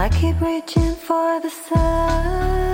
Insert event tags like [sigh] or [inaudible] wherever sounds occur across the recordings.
I keep reaching for the sun.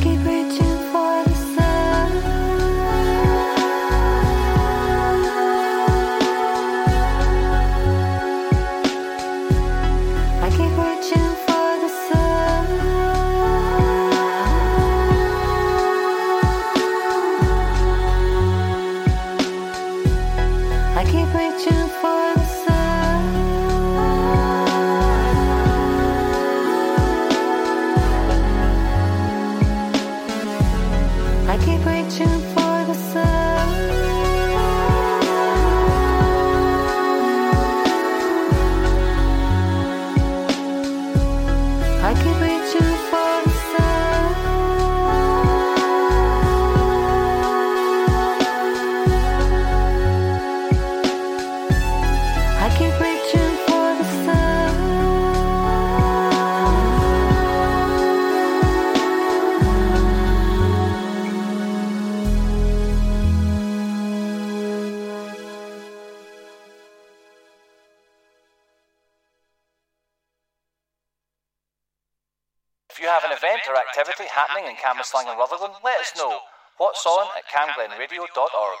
keep camera slang in Rutherglen? Let us know. What's on at camglenradio.org.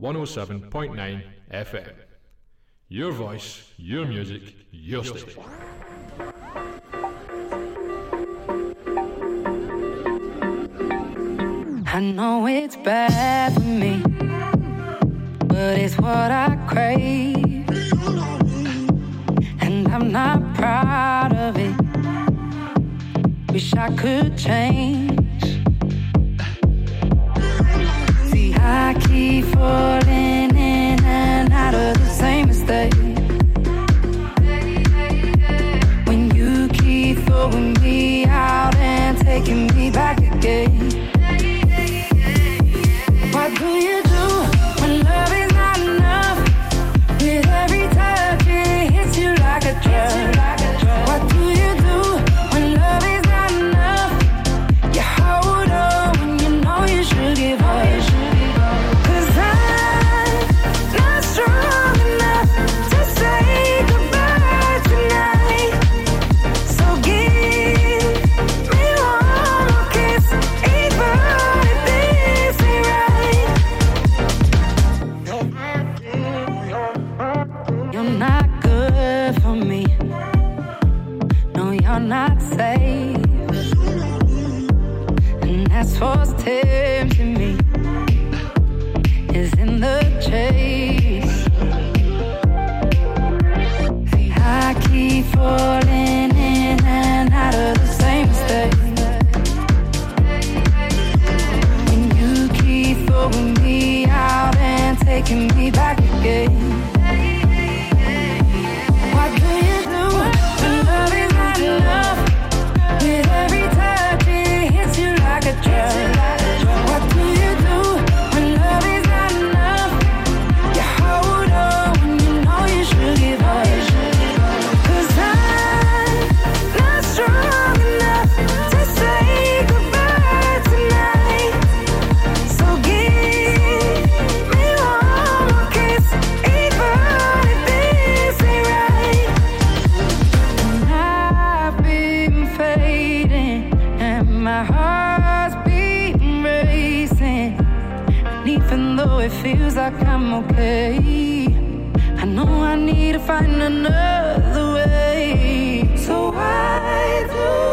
107.9 FM. Your voice, your music, your station. I know it's bad for me, but it's what I crave. And I'm not proud of it. Wish I could change. I keep falling in and out of the same mistake. When you keep throwing me out and taking me back again. find another way. So why do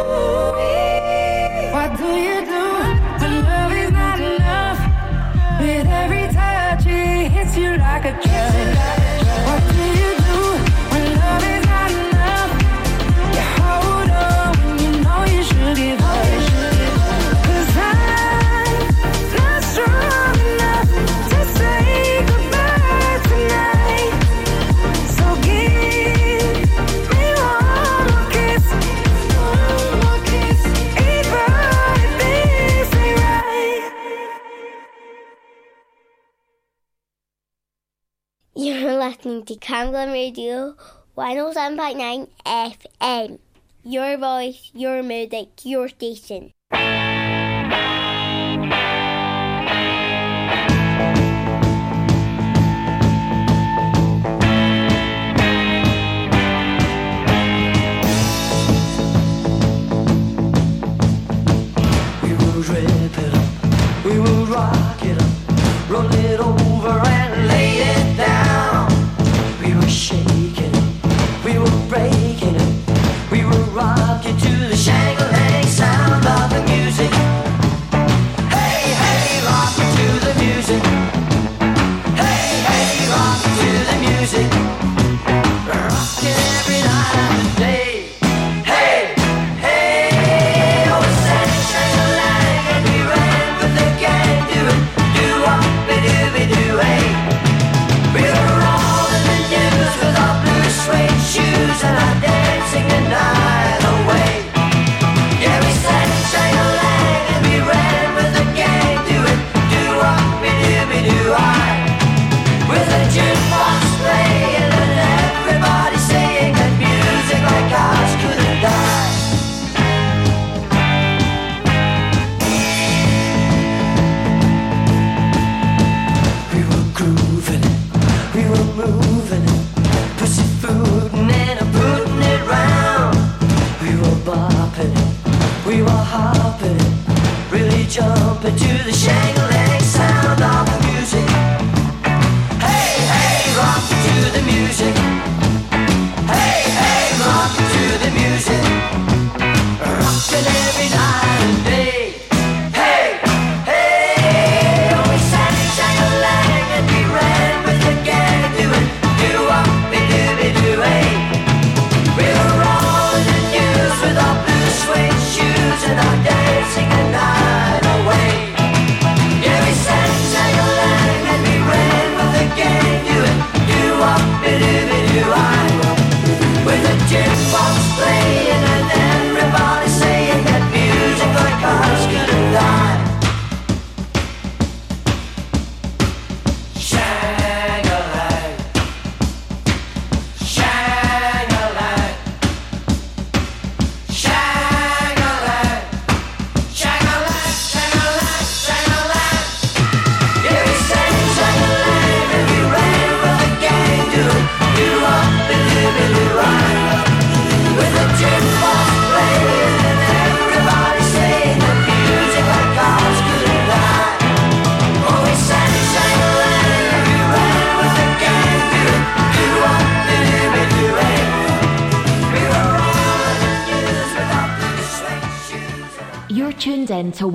on the Radio 107.9 FM. Your voice, your music, your station.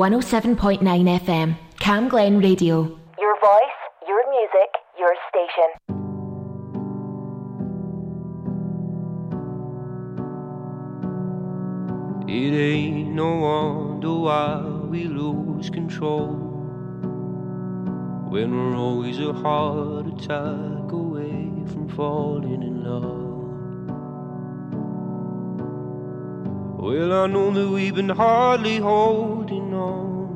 107.9 FM, Cam Glen Radio. Your voice, your music, your station. It ain't no wonder why we lose control when we're always a heart attack away from falling in love. Well, I know that we've been hardly holding on.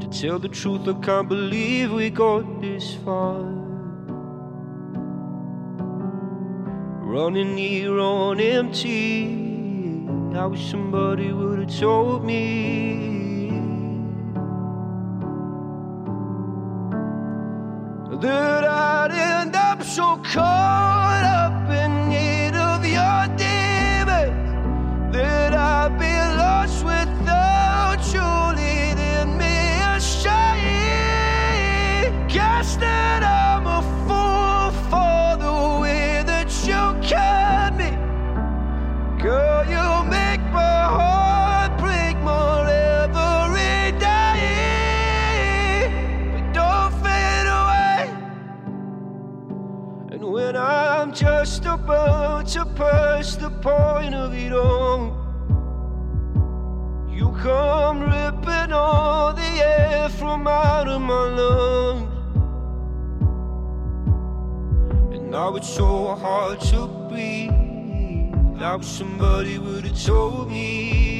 To tell the truth, I can't believe we got this far. Running here on empty. I wish somebody would have told me. That I'd end up so caught up in it. wish somebody would've told me.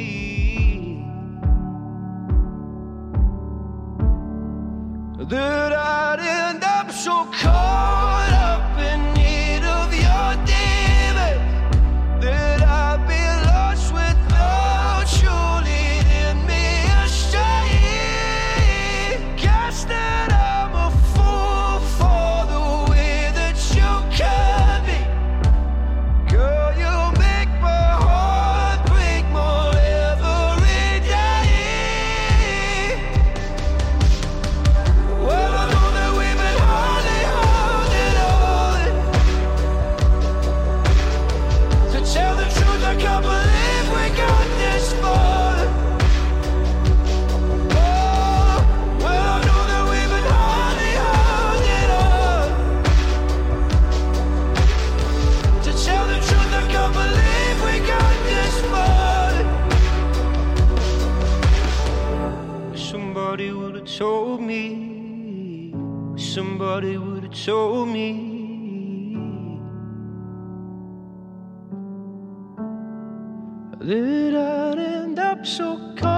somebody would have told me that I'd end up so cold.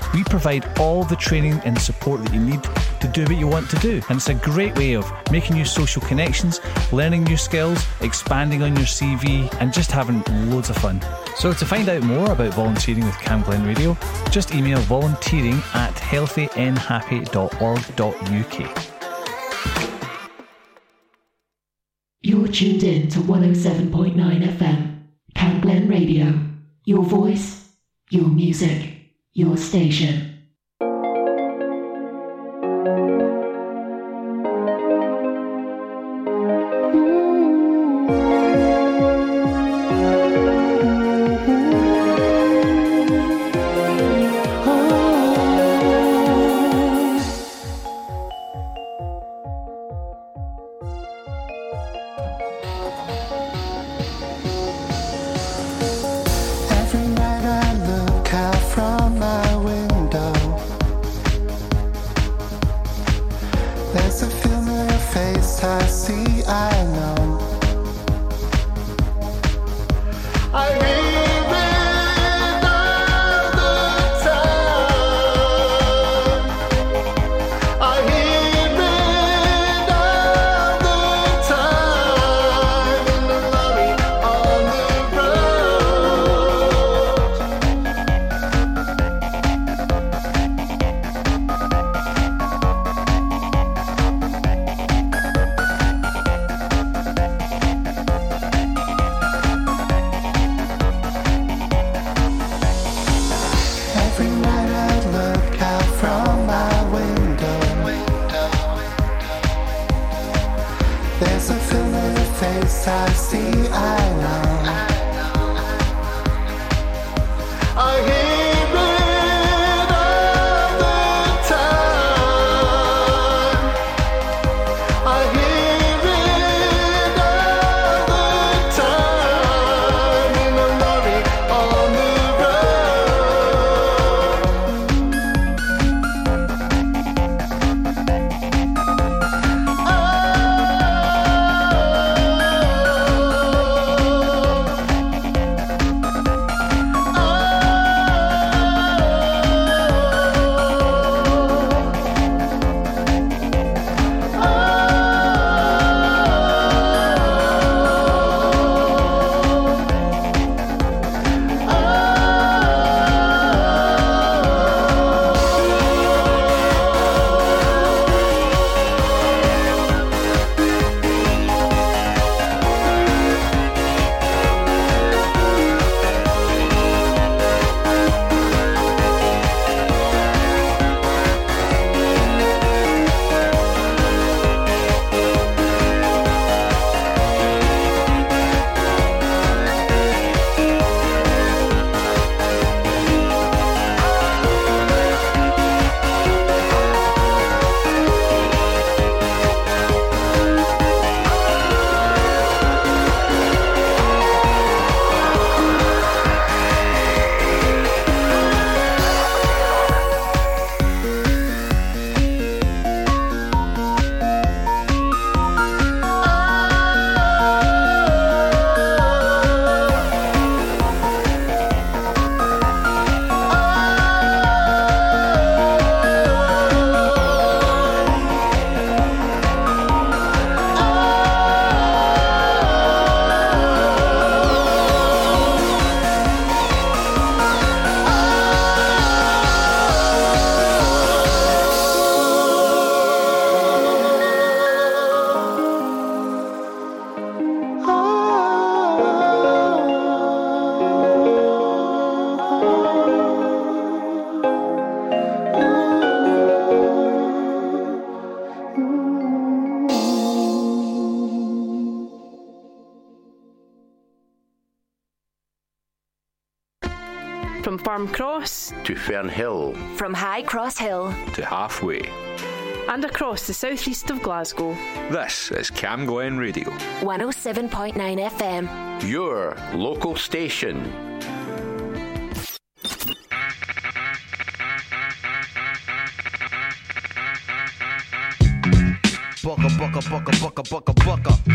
We provide all the training and support that you need to do what you want to do. And it's a great way of making new social connections, learning new skills, expanding on your CV, and just having loads of fun. So to find out more about volunteering with Cam Glen Radio, just email volunteering at healthynhappy.org.uk. You're tuned in to 107.9 FM. Cam Glen Radio. Your voice, your music, your station. Cross to Fernhill From High Cross Hill to halfway. and across the southeast of Glasgow. This is Cam Glen Radio, 107.9 FM. Your local station. Bucka, bucka, bucka, bucka, bucka, bucka.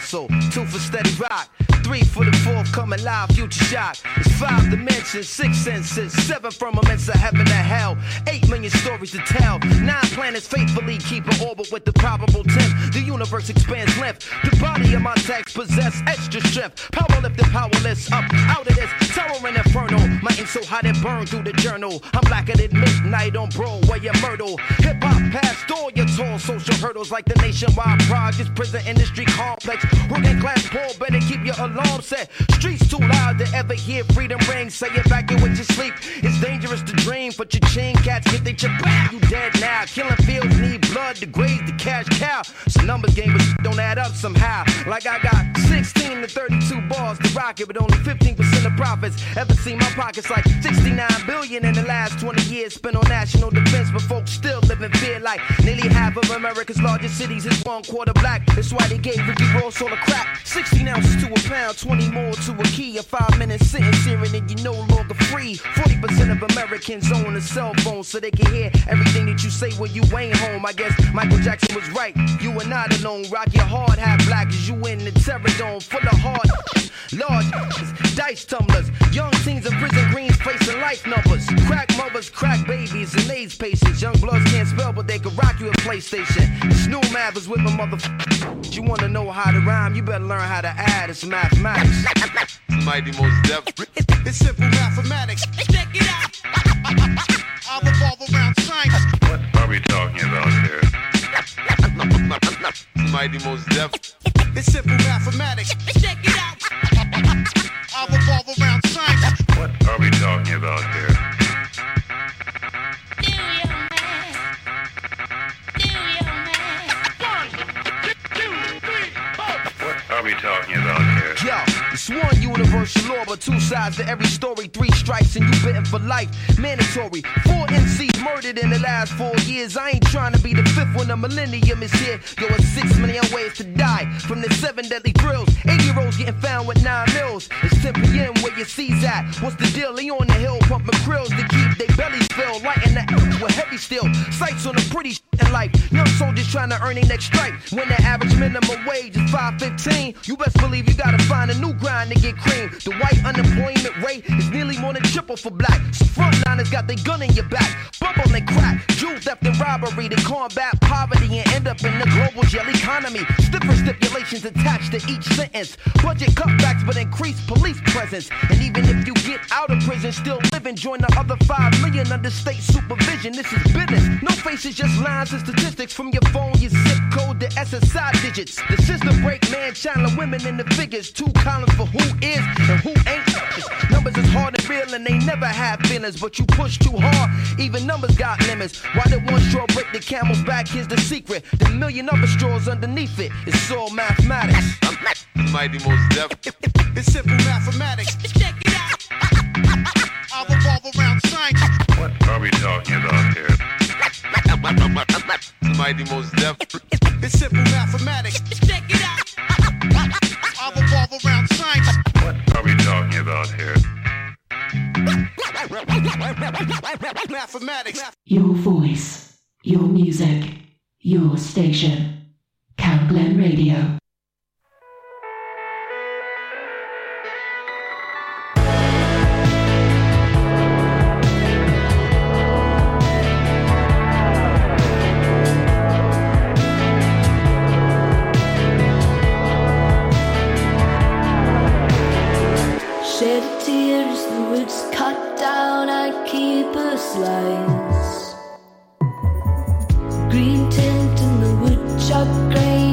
Hustle, two for Steady Rock, three for the forthcoming live future shock. It's five dimensions, six senses, seven firmaments of heaven and hell, eight million stories to tell. Nine planets faithfully keep an orbit with the probable tenth. The universe expands length. The body of my text possess extra strength. Power lifted, powerless, up out of this towering inferno. My ink so hot it burned through the journal. I'm blacker than midnight on Broadway and Myrtle. Hip hop past all your tall social hurdles like the nationwide projects, prison industry complex. Working class poor, better keep your alarm set. Streets too loud to ever hear freedom ring. Say it back in with your sleep. It's dangerous to dream, but your chain cats get they chip back. You dead now. Killing fields need blood to graze the cash cow. It's a numbers game, but don't add up somehow. Like I got 16 to 32 bars to rock it, but only 15% of profits. Ever seen my pockets like 69 billion in the last 20 years spent on national defense, but folks still live in fear like nearly half of America's largest cities is one quarter black. That's why they gave Ricky Ross all the crap. 16 ounces to a pound, 20 more to a key. A five minute sentence and you're no longer free. 40% of Americans own a cell phone so they can hear everything that you say when you ain't home. I guess Michael Jackson was right. You are not alone. Rock your hard hat black as you in the terror dome full of hard. [laughs] Large [laughs] dice tumblers, young teens in prison greens facing life numbers. Crack mothers, crack babies, and AIDS patients. Young bloods can't spell, but they can rock you a PlayStation. Snoop Mathers with my mother. You wanna know how to rhyme? You better learn how to add. It's mathematics. Mighty most def. It's simple mathematics. Check it out. [laughs] I'll revolve around science. What are we talking about here? [laughs] Mighty most def. It's simple mathematics. Check it out. [laughs] I'll revolve around science. What are we talking about here? What are we talking about here? Yo, one universal law, but two sides to every story. Three strikes and you bitten for life. Mandatory. Four MCs murdered in the last four years. I ain't trying to be the fifth when the millennium is here. Yo, it's six million ways to die from the seven deadly thrills. Eight year olds getting found with nine mils. It's 10 p.m. where your C's at. What's the deal? They on the hill pumping krills to keep their bellies filled. Lighting the with heavy steel. Sights on the pretty shit in life. Young soldiers trying to earn their next strike. When the average minimum wage is 515, you best believe you gotta find a new grind to get cream. The white unemployment rate is nearly more than triple for black. So frontliners got their gun in your back. Bubble and crack, jewel theft and robbery to combat poverty and end up in the global jail economy. Stiffer stipulations attached to each sentence. Budget cutbacks but increased police presence. And even if you get out of prison, still living, join the other 5 million under state supervision. This is business. No faces, just lines and statistics from your phone, your zip code, the SSI digits. The system break man, channeling women in the figures. Two columns for who is and who ain't. Numbers is hard to feel and they never have feelings, but you push too hard. Even numbers got limits. Why did one straw break the camel's back? Here's the secret. The million other straws underneath it. It's all mathematics. Mighty most def. It's simple mathematics. Check it out. [laughs] I'll revolve around science. What are we talking about here? Mighty most def. It's simple mathematics. Check it out. [laughs] I'll revolve around science. What are we talking about here? Mathematics. Your voice, your music, your station. Cam Glen Radio. Shed a tear the wood's cut down. I keep a slice. Tint in the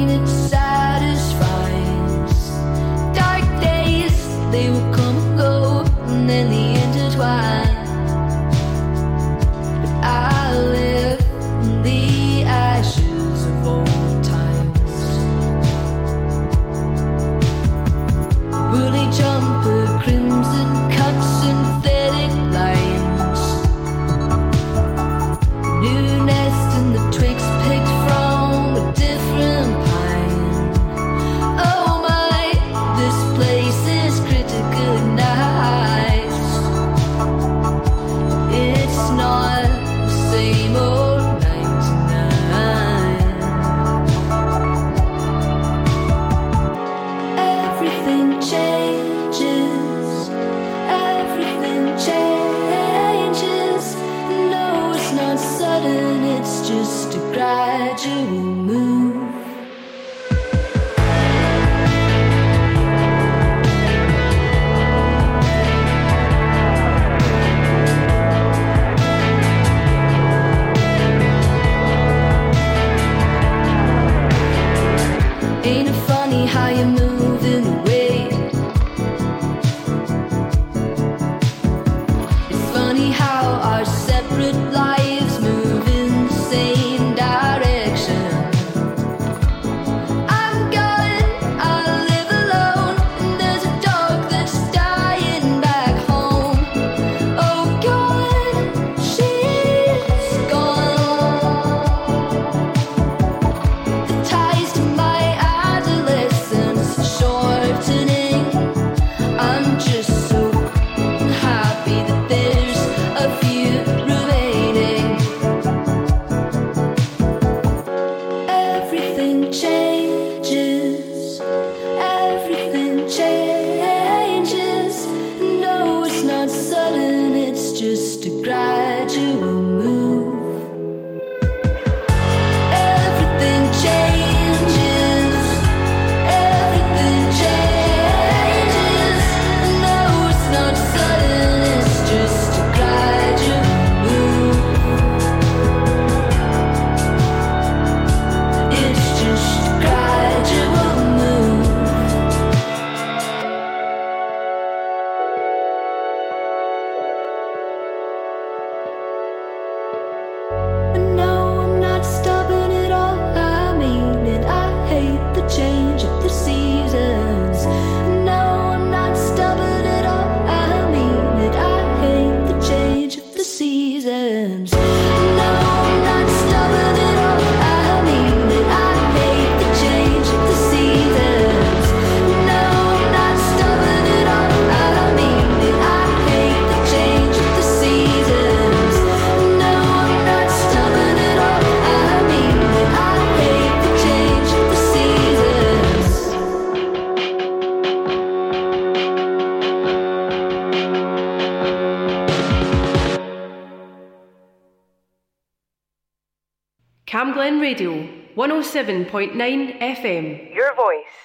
107.9 FM. Your voice,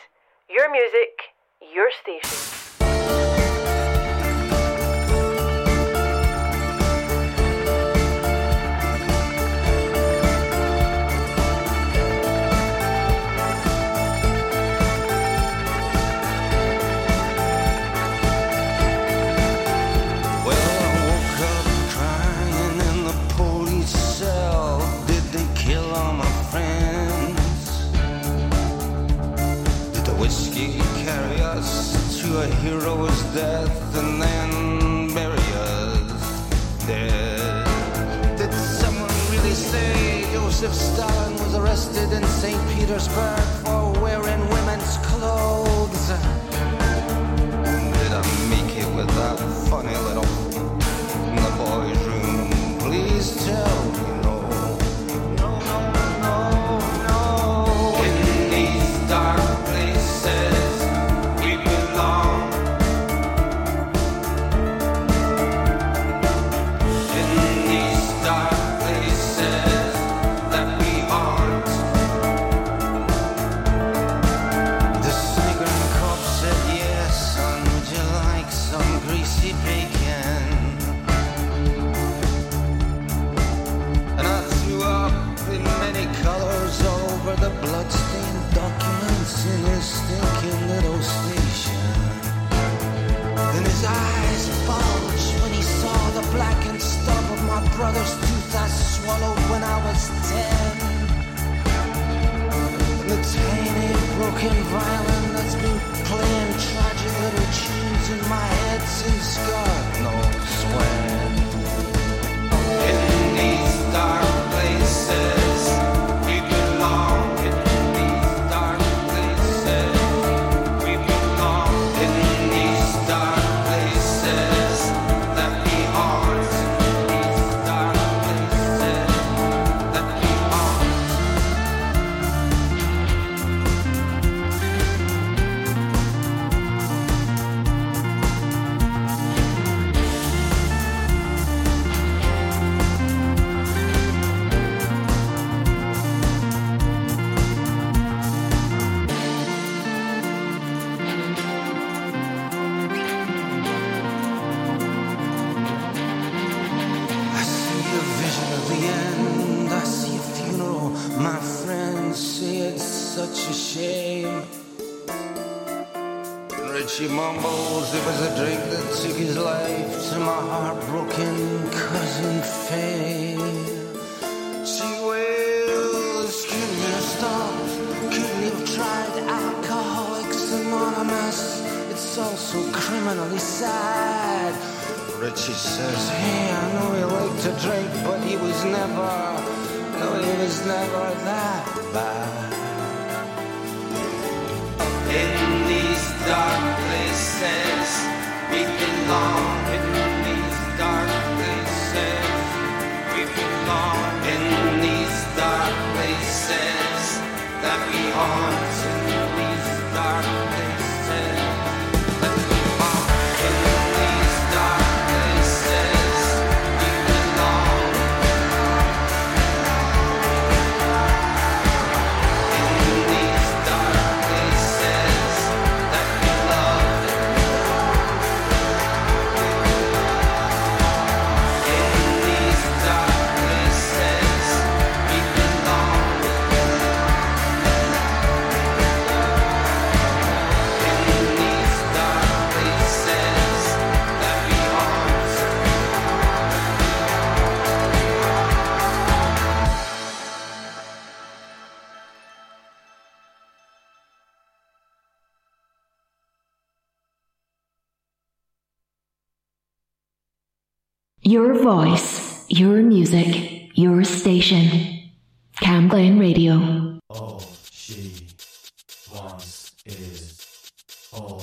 your music, death and then bury us dead. Did someone really say Joseph Stalin was arrested in St. Petersburg for wearing women's clothes? Did I make it with that funny little in the boys' room? Please tell me. broken violin that's been playing tragic little tunes in my head since mumbles it was a drink that took his life to my heartbroken cousin Faye. She wails, couldn't you stop? Couldn't you have tried Alcoholics Anonymous? It's all so criminally sad. Richie says, Hey, I know he liked to drink, but he was never, no, he was never that bad. Belong. Your voice, your music, your station. Cam Radio. All she wants is, all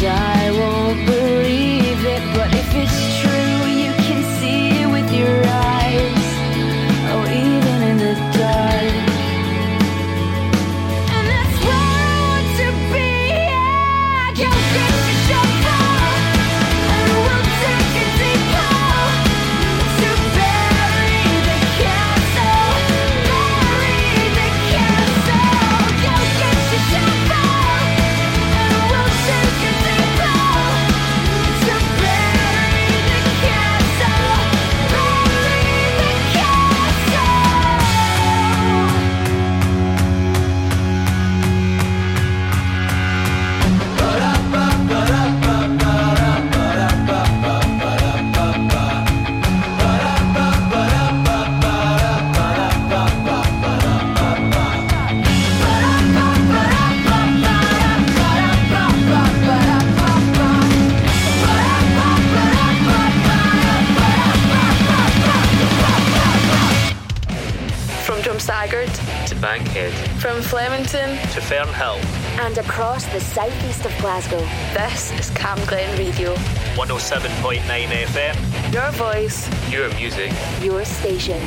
die. the southeast of Glasgow. This is Cam Glen Radio. 107.9 FM. Your voice. Your music. Your station.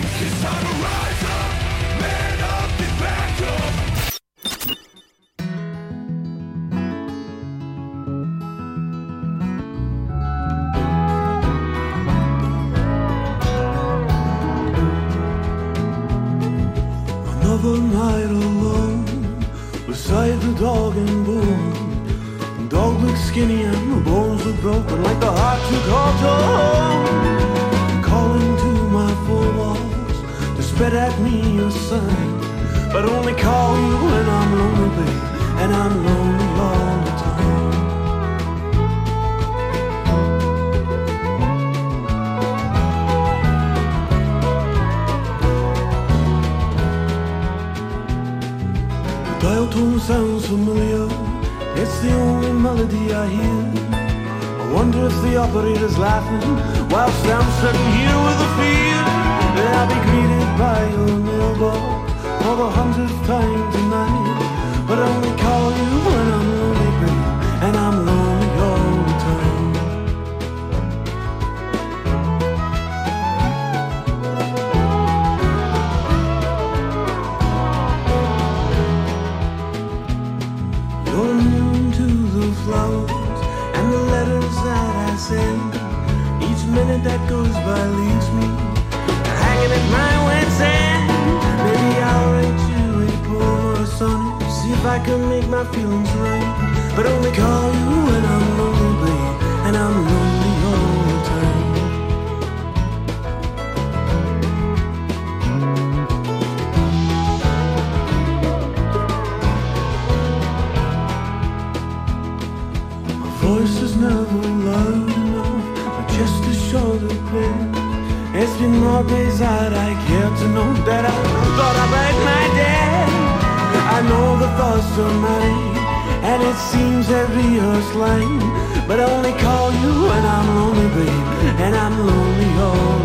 Spread at me your sign. But only call you when I'm lonely, babe. And I'm lonely all the time. The dial tone sounds familiar. It's the only melody I hear. I wonder if the operator's laughing whilst I'm sitting here with a fear I'll be greeted by your mailbox for the hundredth time tonight. But I only call you when I'm lonely, and I'm lonely all the time. You're immune to the flowers and the letters that I send. Each minute that goes by leaves me if I can make my feelings right. But only call you when I'm lonely, and I'm lonely all the time. My voice is never loud enough, but just a shoulder pain. It's been more that I care to know that I thought about my dad. Know the thoughts are mine, and it seems every rehearsed line. But I only call you when I'm lonely, babe, and I'm lonely all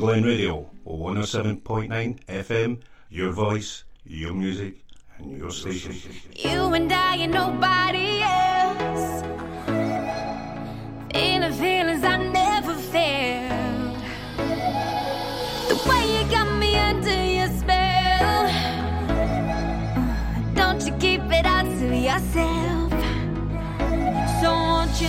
Glen Radio, 107.9 FM, your voice, your music, and your station. You and I and nobody else. Feeling feelings I never felt. The way you got me under your spell. Don't you keep it out to yourself. So won't you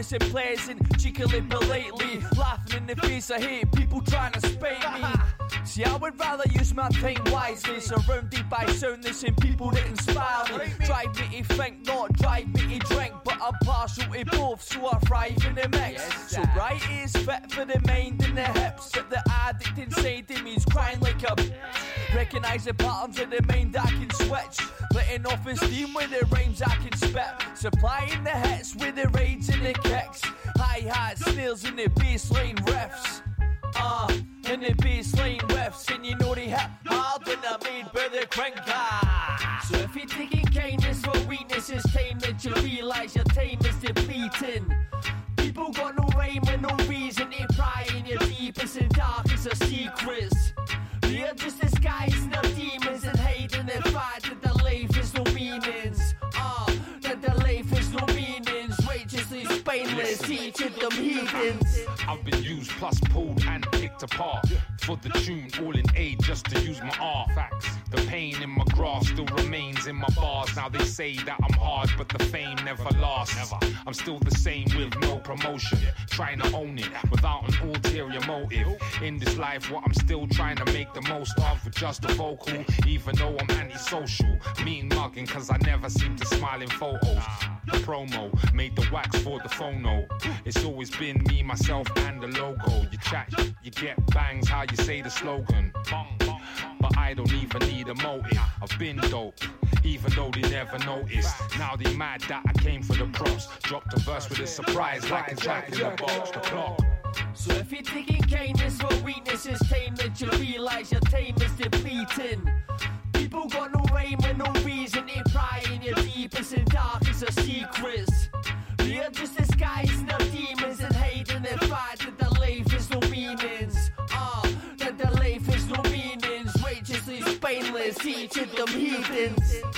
Generous and pleasant, cheekily politely. Laughing in the face of hate, people trying to spite me. See, I would rather use my time wisely, surrounded by soundness and people that inspire me. Drive me to think, not drive me to drink, but I'm partial to both, so I thrive in the mix. so right is fit for the mind and the hips, but the addict inside me is crying like a. Recognize the patterns of the mind I can switch, letting off the steam with the rhymes I can spit, supplying the hits with the raids and the kicks, hi hats, snails and the bassline riffs. Uh, and the bassline riffs, and you know they hit hard when they're made by the cranker. So if you're taking kindness for weakness, it's time that you realize your time is depleting. Plus pulled and picked apart for the tune, all in aid just to use my art. Facts. The pain in my graph still remains in my bars. Now they say that I'm hard, but the fame never lasts. I'm still the same with no promotion, trying to own it without an ulterior motive. In this life, what I'm still trying to make the most of with just a vocal, even though I'm antisocial. Mean mugging, cause I never seem to smile in photos. The promo made the wax for the phono. It's always been me, myself, and the logo. You chat, you get bangs, how you say the slogan. But I don't even need a motive. I've been dope, even though they never noticed. Now they mad that I came for the props. Dropped a verse with a surprise, like a jack in the box. The clock. So if you're taking kindness for weakness, it's time that you realize your time is depleting. People got no rhyme and no reason to pry in your deepest and darkest of secrets. Them heathens.